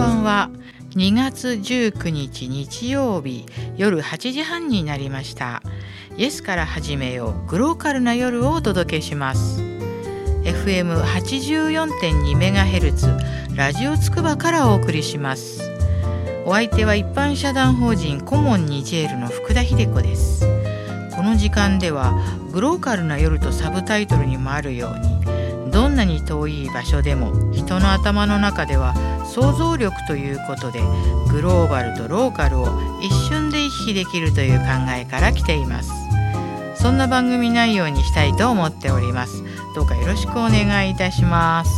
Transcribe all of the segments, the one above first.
ばんは2月19日日曜日夜8時半になりました。イエスから始めようグローカルな夜をお届けします。FM84.2MHz ラジオつくばからお送りします。お相手は一般社団法人コモンニジェールの福田秀子です。この時間ではグローカルな夜とサブタイトルにもあるようになに遠い場所でも人の頭の中では想像力ということでグローバルとローカルを一瞬で行き来できるという考えから来ています。そんな番組内容にしたいと思っております。どうかよろしくお願いいたします。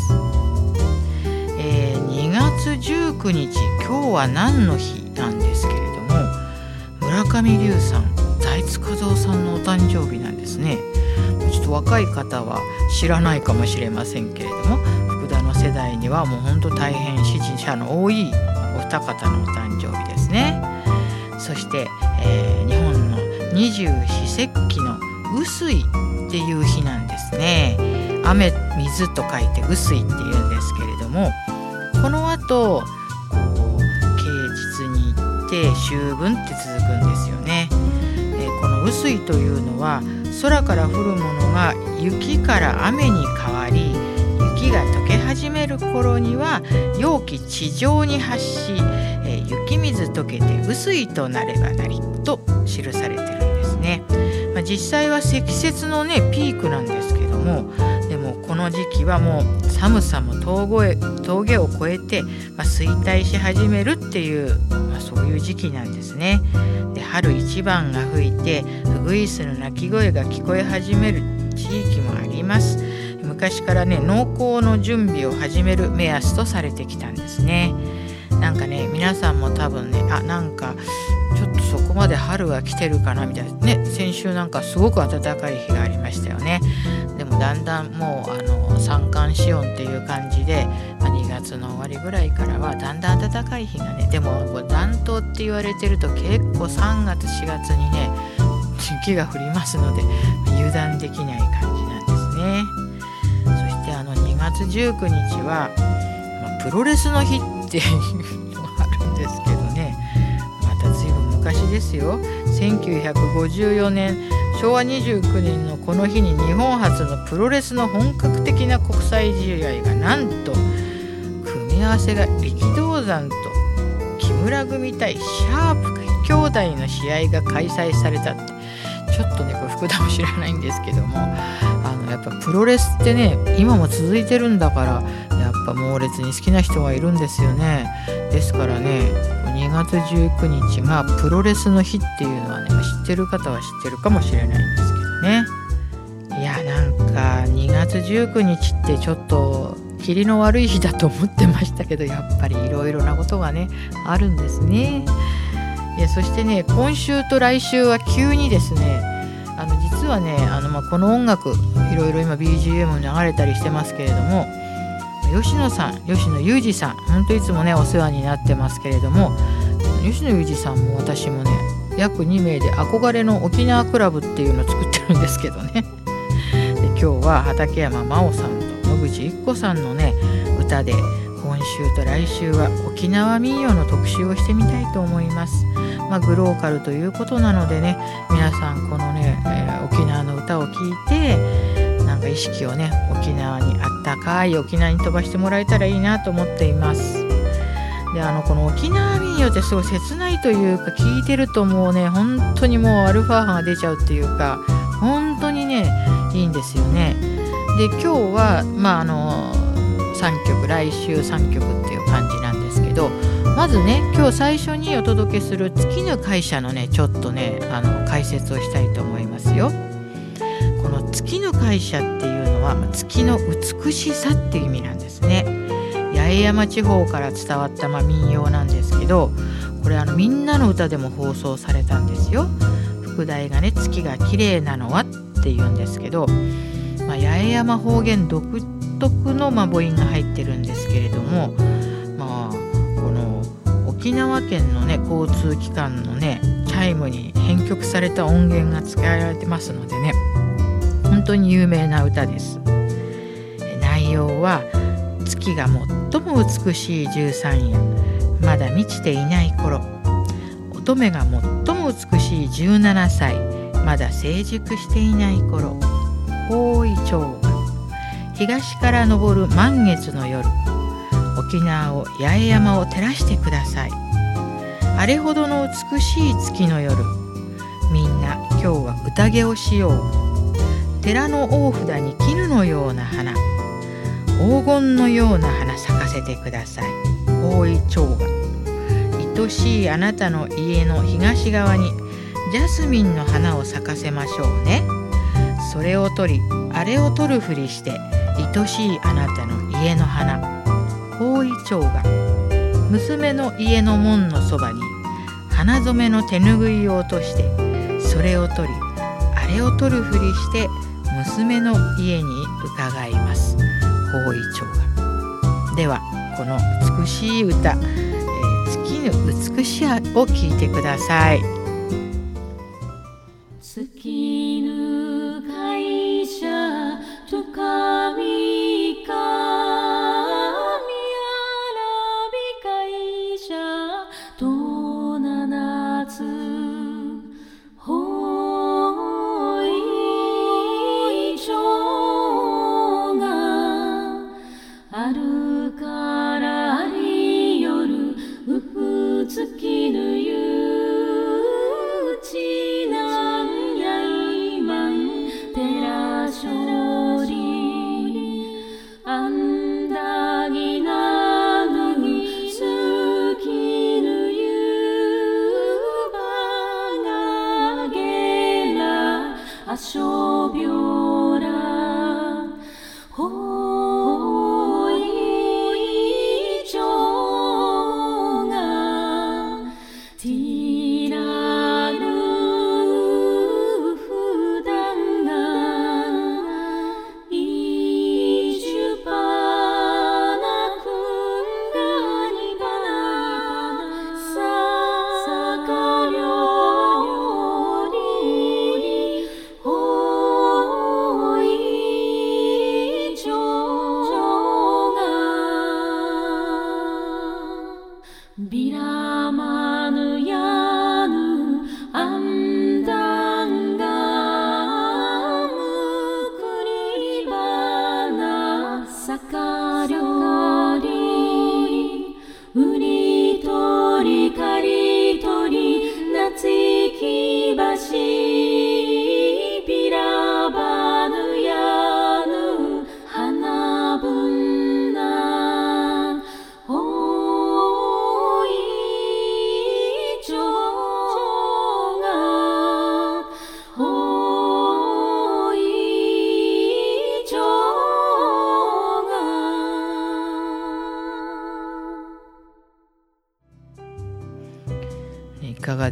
えー、2月19日今日は何の日なんですけれども村上龍さん財津和夫さんのお誕生日なんですね。若い方は知らないかもしれませんけれども福田の世代にはもうほんと大変支持者の多いお二方のお誕生日ですねそして、えー、日本の二十四節気の雨水っていう日なんですね雨水と書いて雨水っていうんですけれどもこの後こう啓実に行って秋分って続くんですよね。でこの雨水というのは空から降るものが雪から雨に変わり雪が溶け始める頃には容器地上に発し、え、雪水溶けて薄いとなればなりと記されてるんですね。まあ、実際は積雪のねピークなんですけどもでもこの時期はもう寒さも峠峠を越えて、まあ、衰退し始めるっていう、まあ、そういう時期なんですね。で春一番が吹いてウグイスの鳴き声が聞こえ始める地域もあります昔からね農耕の準備を始める目安とされてきたんですねなんかね皆さんも多分ねあなんかちそこまで春が来てるかなみたいな。ね先週なんかすごく暖かい日がありましたよね。でもだんだんもうあの三寒四温っていう感じで、まあ、2月の終わりぐらいからはだんだん暖かい日がねでも暖冬って言われてると結構3月4月にね雪が降りますので油断できない感じなんですね。そしてあの2月19日は、まあ、プロレスの日っていうのがあるんですけど昔ですよ。1954年昭和29年のこの日に日本初のプロレスの本格的な国際試合がなんと組み合わせが力道山と木村組対シャープ兄弟の試合が開催されたって。ちょっとねこれ福田も知らないんですけどもあのやっぱプロレスってね今も続いてるんだからっぱ猛烈に好きな人がいるんですよねですからね2月19日がプロレスの日っていうのはね知ってる方は知ってるかもしれないんですけどねいやなんか2月19日ってちょっと霧の悪い日だと思ってましたけどやっぱりいろいろなことがねあるんですね。でそしてね今週と来週は急にですねあの実はねあの、ま、この音楽いろいろ今 BGM 流れたりしてますけれども吉野さん吉野裕二さんほんといつもねお世話になってますけれども吉野裕二さんも私もね約2名で憧れの沖縄クラブっていうのを作ってるんですけどね で今日は畠山真央さんと野口一子さんのね歌で今週と来週は沖縄民謡の特集をしてみたいと思います。まあ、グローカルということなのでね皆さんこのね、えー、沖縄の歌を聴いてか意識をね沖縄にあったかい沖縄に飛ばしてもらえたらいいなと思っています。であのこの沖縄民謡ってすごい切ないというか聞いてるともうね本当にもうアルファ波が出ちゃうっていうか本当にねいいんですよね。で今日はまああの3曲来週3曲っていう感じなんですけどまずね今日最初にお届けする月の会社のねちょっとねあの解説をしたいと思いますよ。月の会社っていうのは月の美しさっていう意味なんですね。八重山地方から伝わったま民謡なんですけどこれあのみんなの歌でも放送されたんですよ。副題がね月が綺麗なのはって言うんですけど、まあ、八重山方言独特のま母音が入ってるんですけれどもまあこの沖縄県のね交通機関のねチャイムに編曲された音源が使われてますのでね本当に有名な歌です。内容は月が最も美しい十三夜。まだ満ちていない頃。乙女が最も美しい17歳。まだ成熟していない頃。方位町が。東から昇る満月の夜。沖縄を八重山を照らしてください。あれほどの美しい月の夜。みんな今日は宴をしよう。寺の大札に絹のような花黄金のような花咲かせてください。大井町が愛しいあなたの家の東側にジャスミンの花を咲かせましょうね。それを取りあれを取るふりして愛しいあなたの家の花。大井町が娘の家の門のそばに花染めの手ぬぐいを落としてそれを取りあれを取るふりして娘の家に伺います方位長がではこの美しい歌「えー、月の美しさ」を聞いてください。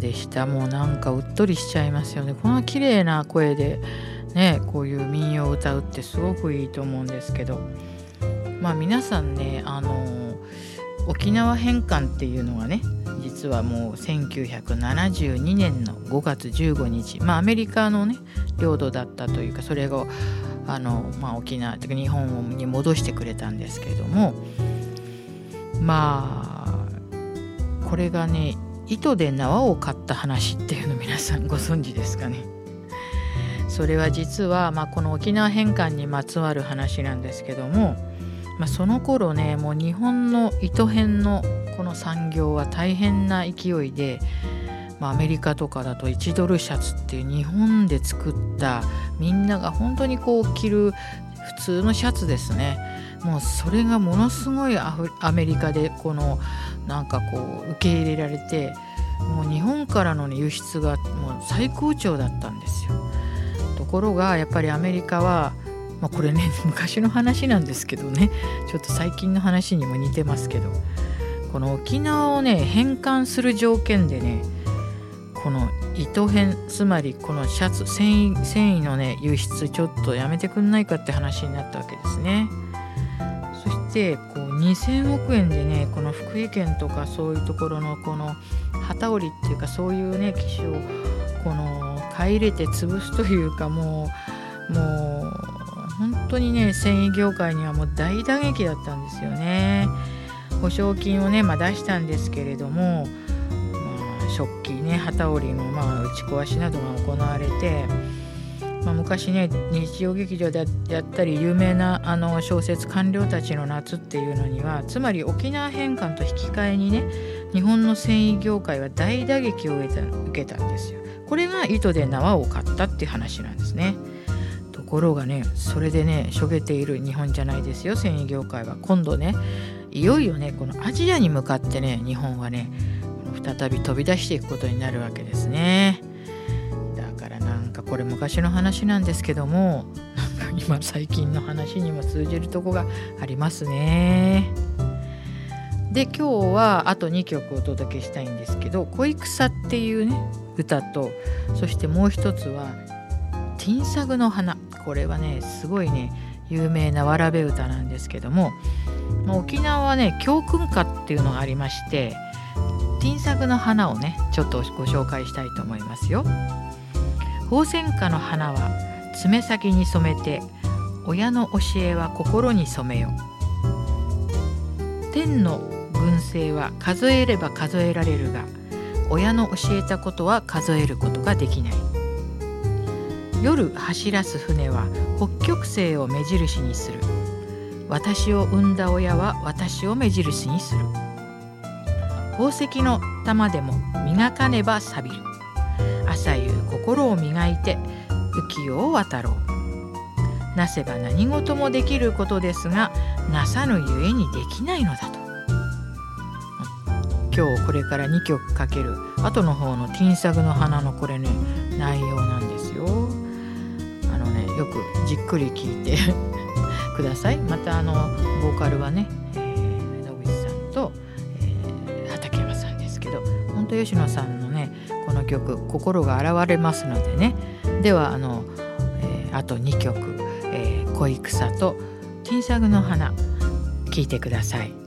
でした。もうなんかうっとりしちゃいますよね。この綺麗な声でねこういう民謡を歌うってすごくいいと思うんですけど。まあ皆さんねあの沖縄返還っていうのはね実はもう1972年の5月15日。まあアメリカのね領土だったというかそれをあの、まあ、沖縄というか日本に戻してくれたんですけども。まあこれがね糸で縄を買った話っていうの皆さんご存知ですかね？それは実は、まあ、この沖縄返還にまつわる話なんですけども、まあ、その頃ねもう日本の糸編のこの産業は大変な勢いで、まあ、アメリカとかだと1ドルシャツっていう日本で作ったみんなが本当にこう着る普通のシャツですね。もうそれがものすごいアメリカでこのなんかこう受け入れられてもう日本からの、輸出がもう最高潮だったんですよ。ところがやっぱりアメリカは、まあ、これね 昔の話なんですけどねちょっと最近の話にも似てますけどこの沖縄をね返還する条件でねこの糸編つまりこのシャツ繊維繊維のね輸出ちょっとやめてくんないかって話になったわけですね。そしてこう2,000億円でねこの福井県とかそういうところのこの機織りっていうかそういうね機種をこの買い入れて潰すというかもうもう本当にね繊維業界にはもう大打撃だったんですよね。保証金をね、まあ、出したんですけれども、まあ、食器ね機織りのまあ打ち壊しなどが行われて、まあ、昔ね日曜劇場でやったり有名なあの小説「官僚たちの夏」っていうのにはつまり沖縄返還と引き換えにね日本の繊維業界は大打撃を受けた受けたんですよ。これが糸で縄を買ったっていう話なんですね。ところがねそれでねしょげている日本じゃないですよ繊維業界は今度ねいよいよねこのアジアに向かってね日本はね再び飛び出していくことになるわけですね。これ昔の話なんですけどもなんか今最近の話にも通じるとこがありますね。で今日はあと2曲お届けしたいんですけど「恋草」っていうね歌とそしてもう一つは「ティンサグの花」これはねすごいね有名なわらべ歌なんですけども沖縄はね教訓歌っていうのがありましてティンサグの花をねちょっとご紹介したいと思いますよ。宝泉花の花は爪先に染めて親の教えは心に染めよ天の群星は数えれば数えられるが親の教えたことは数えることができない。夜走らす船は北極星を目印にする。私を産んだ親は私を目印にする。宝石の玉でも磨かねば錆びる。朝夕心を磨いて浮世を渡ろうなせば何事もできることですがなさぬゆえにできないのだと今日これから2曲かける後の方の「ティンサグの花」のこれね内容なんですよ。あのねよくじっくり聞いて ください。またあのボーカルはね、えー、野口さんと、えー、畠山さんですけど本当吉野さんの曲心が現れますのでねではあの、えー、あと2曲「えー、恋草」と「ティンサグの花」聴いてください。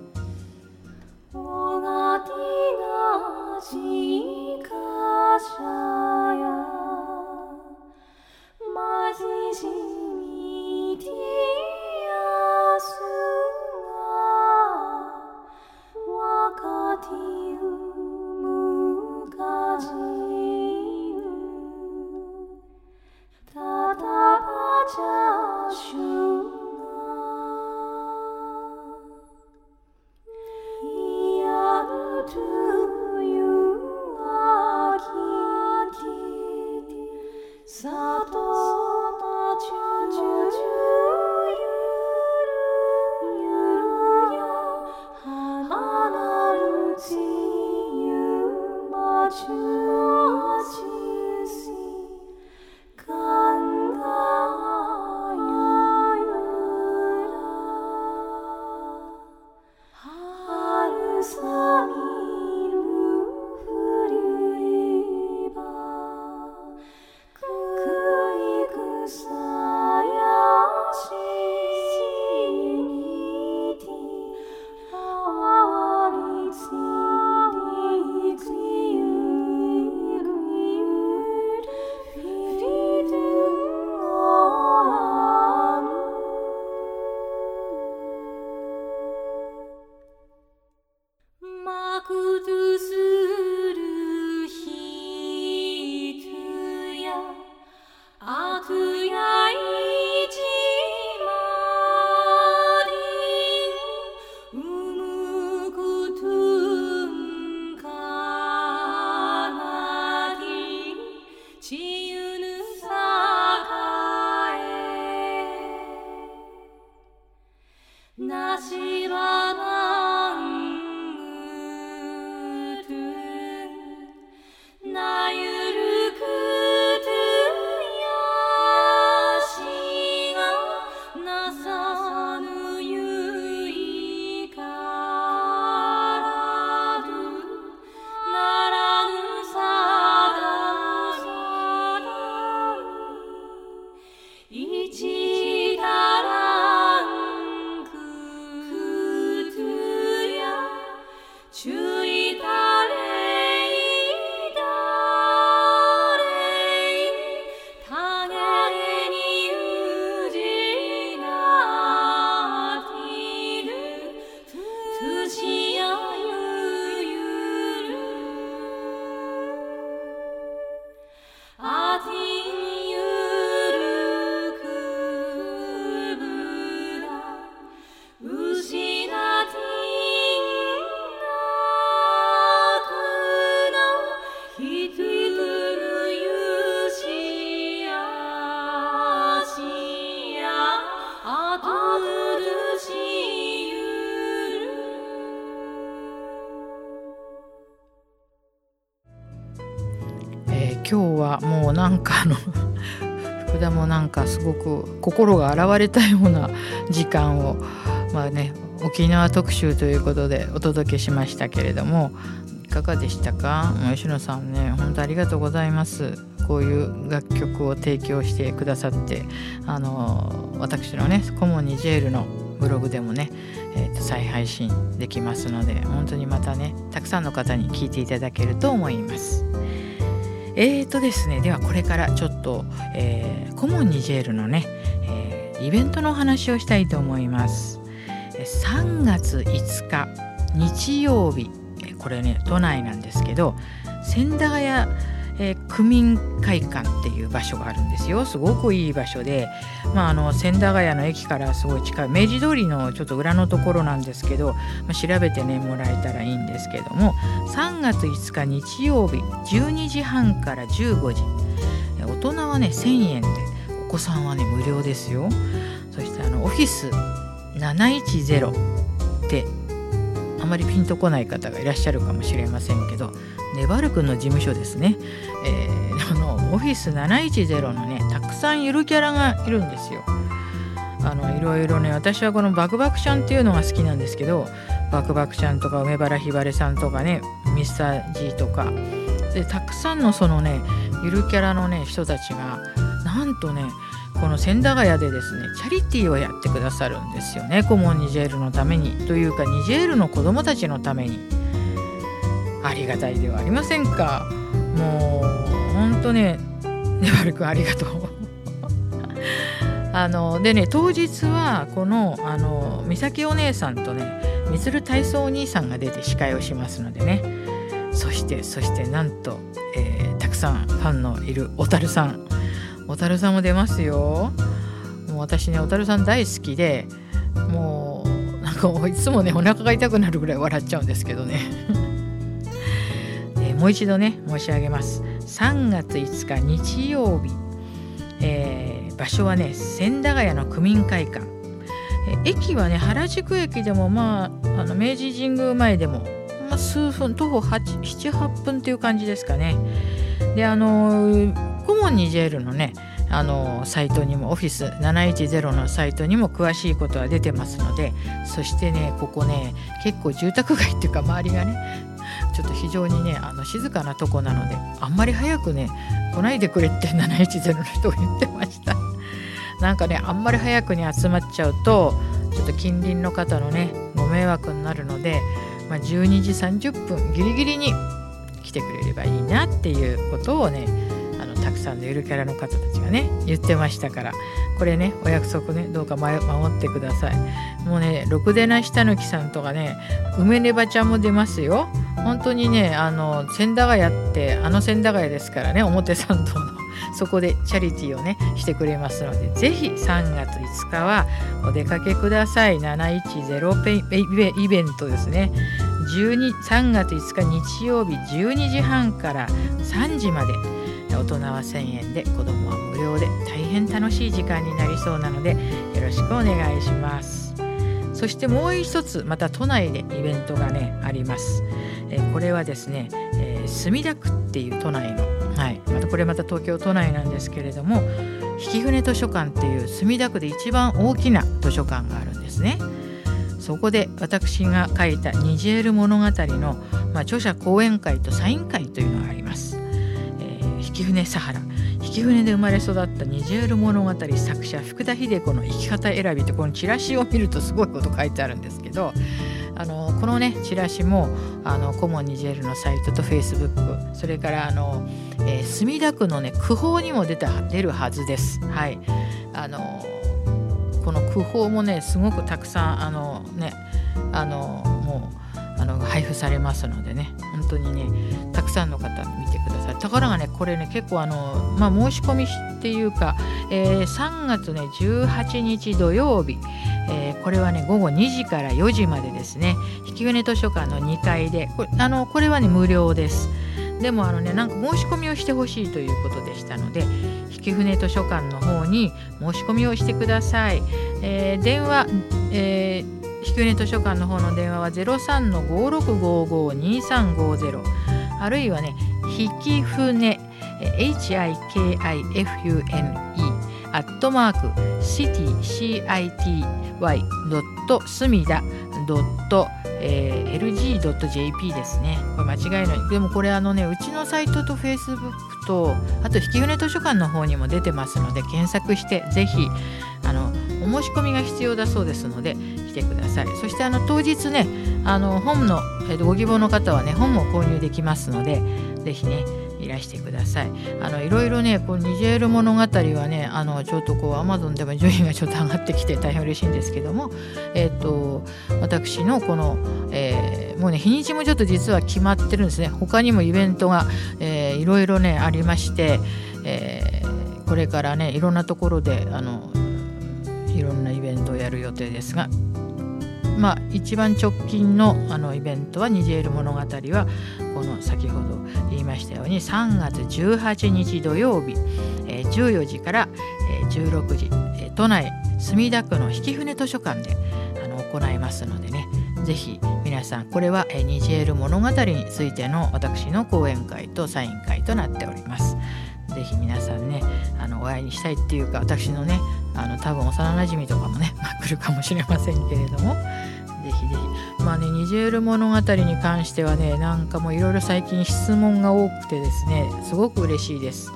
なんかあの福田もなんかすごく心が洗われたような時間をまあね沖縄特集ということでお届けしましたけれどもいかがでしたか？吉野さんね本当ありがとうございますこういう楽曲を提供してくださってあの私のねコモニジェールのブログでもね、えー、と再配信できますので本当にまたねたくさんの方に聞いていただけると思います。えーとですねではこれからちょっと、えー、コモンニジェールのね、えー、イベントのお話をしたいと思います。3月5日日曜日これね都内なんですけど千駄ヶ谷えー、区民会館っていう場所があるんですよ。すごくいい場所で、まあ、あの千駄ヶ谷の駅からすごい近い。明治通りのちょっと裏のところなんですけど、まあ、調べてねもらえたらいいんですけども。3月5日日曜日12時半から15時。大人はね1000円で。お子さんはね無料ですよ。そしてあのオフィス710であまりピンとこない方がいらっしゃるかもしれませんけどネバル君の事務所ですね、えー、あのオフィス710のねたくさんゆるキャラがいるんですよ。あのいろいろね私はこのバクバクちゃんっていうのが好きなんですけどバクバクちゃんとか梅原ひばれさんとかねミスター G とかでたくさんのそのねゆるキャラのね人たちがなんとねこの千駄ヶ谷でですねチャリティーをやってくださるんですよね。コモンニジェールのために。というかニジェールの子どもたちのために。ありがたいではありませんか。もうほんとねねばるくありがとう。あのでね当日はこのあの美咲お姉さんとねみつる体操お兄さんが出て司会をしますのでね。そしてそしてなんと、えー、たくさんファンのいる小樽さん。小樽さんも出ますよ。もう私ね小樽さん大好きでもうなんかいつもねお腹が痛くなるぐらい笑っちゃうんですけどね。えもう一度ね申し上げます。3月5日日曜日、えー、場所はね千駄ヶ谷の区民会館。駅はね原宿駅でもまああの明治神宮前でも、まあ、数分徒歩78分っていう感じですかね。であのーコモンニジェールのねあのサイトにもオフィス710のサイトにも詳しいことは出てますのでそしてねここね結構住宅街っていうか周りがねちょっと非常にねあの静かなとこなのであんまり早くね来ないでくれって710の人が言ってました。なんかねあんまり早くに集まっちゃうとちょっと近隣の方のねご迷惑になるので、まあ、12時30分ギリギリに来てくれればいいなっていうことをねたくさんのゆるキャラの方たちがね言ってましたからこれねお約束ねどうか守ってください。もうねろくでなしたぬきさんとかね梅ねばちゃんも出ますよ。本当にねあの千駄ヶ谷ってあの千駄ヶ谷ですからね表参道の そこでチャリティーをねしてくれますのでぜひ3月5日はお出かけください。710ペイイベントですね。12 3月5日日曜日12時半から3時まで。大人は1000円で子供は無料で大変楽しい時間になりそうなのでよろしくお願いします。そしてもう一つまた都内でイベントがねあります、えこれはですね、えー、墨田区っていう都内のはい。またこれまた東京都内なんですけれども引舟図書館っていう墨田区で一番大きな図書館があるんですね。そこで私が書いたニジェール物語の、まあ、著者講演会とサイン会というのがあります。引舟サハラ。引舟で生まれ育ったニジェール物語作者福田秀子の生き方選びってこのチラシを見るとすごいこと書いてあるんですけどあのこのねチラシもあのコモンニジェールのサイトとフェイスブックそれからあの、えー、墨田区のね区報にも出た出るはずです。はい。あのこの区報もねすごくたくさんあのねあのもうあの配布されますのでね。本当にねさんの方見てください。ところがねこれね結構あの、まあ、申し込みっていうか、えー、3月ね18日土曜日、えー、これはね午後2時から4時までですね。引舟図書館の2階で。これあのこれはね無料です。でもあのねなんか申し込みをしてほしいということでしたので引舟図書館の方に申し込みをしてください、えー、電話、えー引舟図書館の方の電話は03-5655-2350あるいはね引き船 HIKIFUNE アットマーク city.city.y.smida.lg.jp ですね。これ間違いない。でもこれあのね、うちのサイトと Facebook と、あと引き船図書館の方にも出てますので、検索してぜひ、お申し込みが必要だそうですので、来てください。そしてあの当日ね、あの本の、えー、とご希望の方はね、本も購入できますので、ぜひね、いらしてください。あのいろいろね、こうニジェール物語はね、あのちょっとこうアマゾンでも順位がちょっと上がってきて大変嬉しいんですけども、えっ、ー、と私のこの、えー、もうね日にちもちょっと実は決まってるんですね。他にもイベントが、えー、いろいろねありまして、えー、これからねいろんなところであのいろんなイベントをやる予定ですがまあ、一番直近のあのイベントは「ニジェール物語」はこの先ほど言いましたように3月18日土曜日、えー、14時から、えー、16時、えー、都内墨田区の引舟図書館であの行いますのでねぜひ皆さんこれは、えー、ニジェール物語についての私の講演会とサイン会となっております。ぜひ皆さんねあのお会いにしたいっていうか私のねあの多分幼なじみとかもね、まあ、来るかもしれませんけれども。ぜひぜひ。まあねニジェール物語に関してはねなんかもういろいろ最近質問が多くてですねすごく嬉しいです。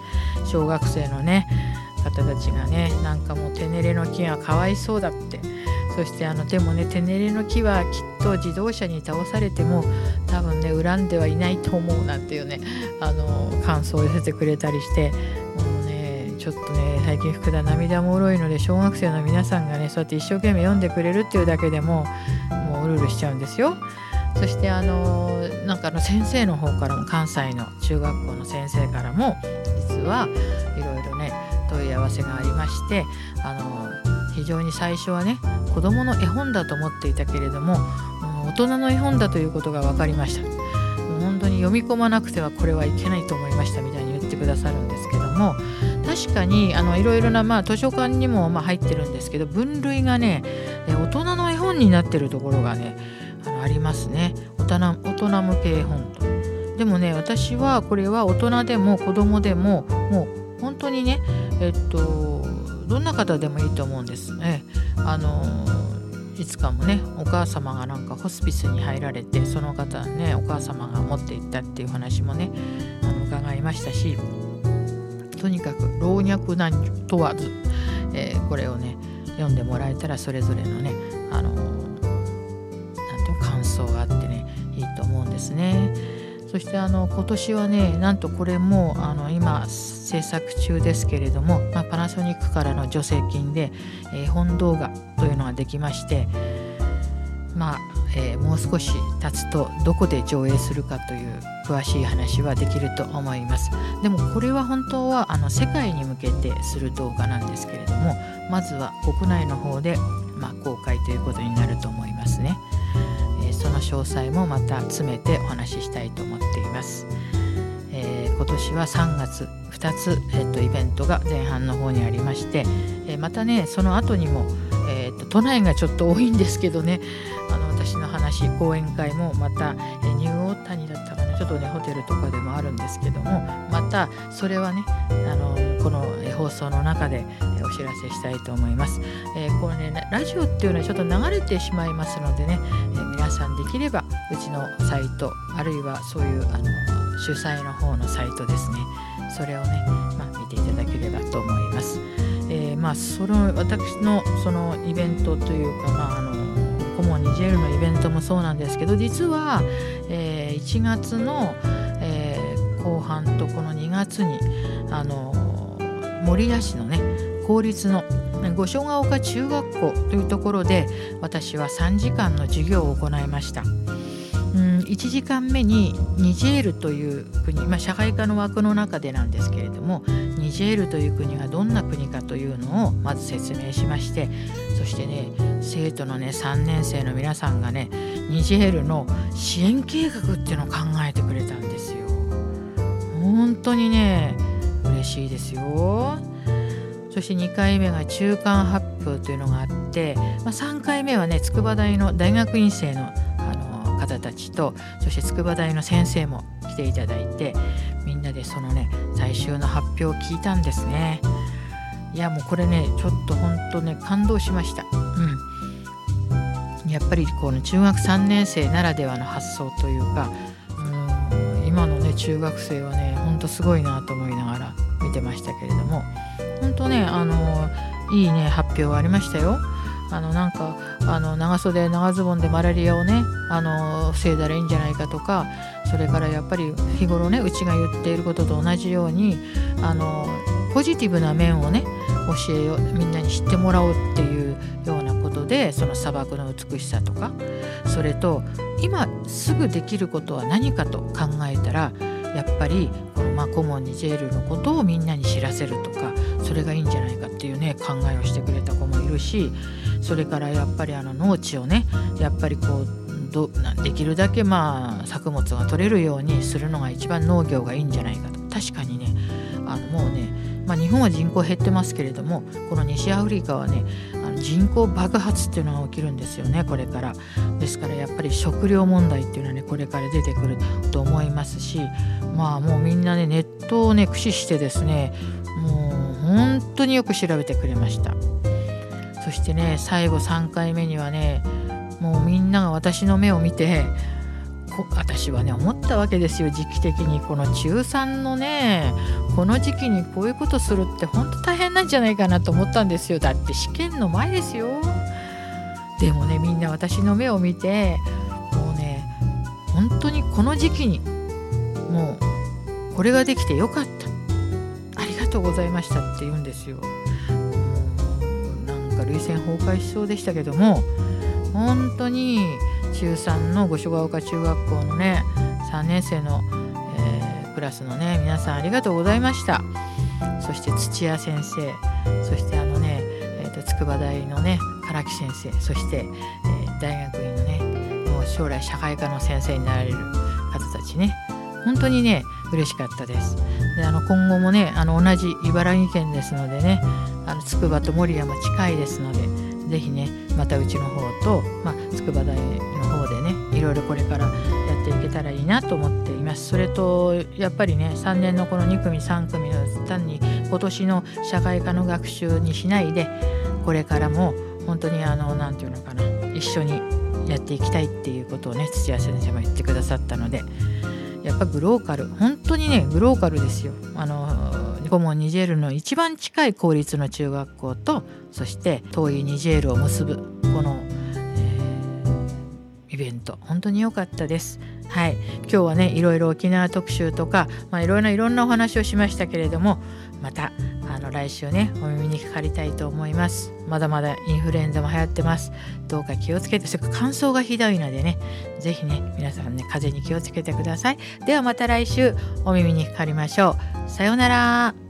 小学生のね方たちがねなんかもうテネレの木がかわいそうだって。そしてあのでもねテネレの木はきっと自動車に倒されても多分ね恨んではいないと思うなんていうねあの感想を寄せてくれたりしてちょっとね最近福田涙もろいので小学生の皆さんがねそうやって一生懸命読んでくれるっていうだけでももううるうるしちゃうんですよ。そしてあのなんかの先生の方からも関西の中学校の先生からも実はいろいろね問い合わせがありましてあの非常に最初はね子どもの絵本だと思っていたけれども大人の絵本だということが分かりましたもう本当に読み込まなくてはこれはいけないと思いましたみたいに言ってくださるんですけども確かにあのいろいろな、まあ、図書館にもま入ってるんですけど分類がね大人の絵本になってるところがねあのありますね大人大人向け絵本と。でもね私はこれは大人でも子供でももう本当にねえっとどんな方でもいいと思うんですね。あのいつかもねお母様がなんかホスピスに入られてその方ねお母様が持っていったっていう話もねあの伺いましたしとにかく老若男女問わず、えー、これをね読んでもらえたらそれぞれのねあのなんていう感想があってねいいと思うんですね。そしてあの今年はねなんとこれもあの今制作中ですけれども、まあ、パナソニックからの助成金で、えー、本動画というのができましてまあ、えー、もう少し経つとどこで上映するかという詳しい話はできると思います。でもこれは本当はあの世界に向けてする動画なんですけれどもまずは国内の方で、まあ、公開ということになると思いますね、えー、その詳細もまた詰めてお話ししたいと思っています、えー、今年は3月2つ、えーと、イベントが前半の方にありまして、え、またねその後にも、都内がちょっと多いんですけどね。あの私の話講演会もまた、ニューオータニだったかな。ちょっとねホテルとかでもあるんですけども。またそれはねあのこの放送の中でお知らせしたいと思います、えー、これねラジオっていうのはちょっと流れてしまいますのでね、え皆さんできればうちのサイトあるいはそういうあの主催の方のサイトですね。それをね、まあ、見ていただければと思います。ー、まあ、その私のそのイベントというか、まあ、あのコモニジェルのイベントもそうなんですけど実は、えー、1月の、えー、後半とこの2月にあの守谷市のね公立の五所川丘中学校というところで私は3時間の授業を行いました。1時間目にニジェールという国、まあ、社会科の枠の中でなんですけれどもニジェールという国がどんな国かというのをまず説明しましてそしてね生徒のね3年生の皆さんがねニジェールの支援計画っていうのを考えてくれたんですよ。本当にね嬉しいですよ。そして2回目が中間発表というのがあって、まあ、3回目はね筑波大の大学院生の方たちとそして筑波大の先生も来ていただいてみんなでそのね最終の発表を聞いたんですね。いやもうこれねちょっと本当ね感動しました。うんやっぱりこの中学3年生ならではの発想というかうん今のね中学生はねほんとすごいなと思いながら見てましたけれども本当ねあのいいね発表ありましたよ。あのなんかあの長袖長ズボンでマラリアをねあの防いだらいいんじゃないかとかそれからやっぱり日頃ねうちが言っていることと同じようにあのポジティブな面をね教えをみんなに知ってもらおうっていうようなことでその砂漠の美しさとかそれと今すぐできることは何かと考えたらやっぱりこのマコモンにジェールのことをみんなに知らせるとかそれがいいんじゃないかっていうね考えをしてくれた子もいるしそれからやっぱりあの農地をねやっぱりこうどできるだけまあ作物が取れるようにするのが一番農業がいいんじゃないかと。確かにねあのもうね、まあ、日本は人口減ってますけれどもこの西アフリカはねあの人口爆発っていうのが起きるんですよねこれから。ですからやっぱり食料問題っていうのはねこれから出てくると思いますしまあもうみんなねネットをね駆使してですね本当によく調べてくれました。そしてね最後3回目にはねもうみんなが私の目を見て私はね思ったわけですよ。時期的に。この中3のねこの時期にこういうことするって本当大変なんじゃないかなと思ったんですよ。だって試験の前ですよ。でもねみんな私の目を見てもうね本当にこの時期にもうこれができてよかった。りがとうございましたって言うんですよ。なんか涙腺崩壊しそうでしたけども本当に中3の五所ヶ丘中学校のね3年生の、えー、クラスのね皆さんありがとうございました。そして土屋先生そしてあのね、えーと、筑波大のね唐木先生そして、えー、大学院のねもう将来社会科の先生になられる方たちね。本当にね嬉しかったです。であの今後もねあの同じ茨城県ですのでねあの筑波と守谷も近いですので是非ねまたうちの方と、まあ、筑波大の方でねいろいろこれからやっていけたらいいなと思っています。それとやっぱりね3年のこの2組3組の単に今年の社会科の学習にしないでこれからも本当にあの何て言うのかな一緒にやっていきたいっていうことをね土屋先生も言ってくださったのでやっぱグローカル。本当にねグローカルですよ。あのコモンニジェールの一番近い公立の中学校とそして遠いニジェールを結ぶこの、えー、イベント。本当に良かったです。はい、今日はねいろいろ沖縄特集とか、まあ、いろいろいろんなお話をしましたけれどもまたあの来週ねお耳にかかりたいと思います。まだまだインフルエンザも流行ってます。どうか気をつけてそれから乾燥がひどいのでね。是非ね皆さんね風邪に気をつけてください。ではまた来週お耳にかかりましょう。さようなら。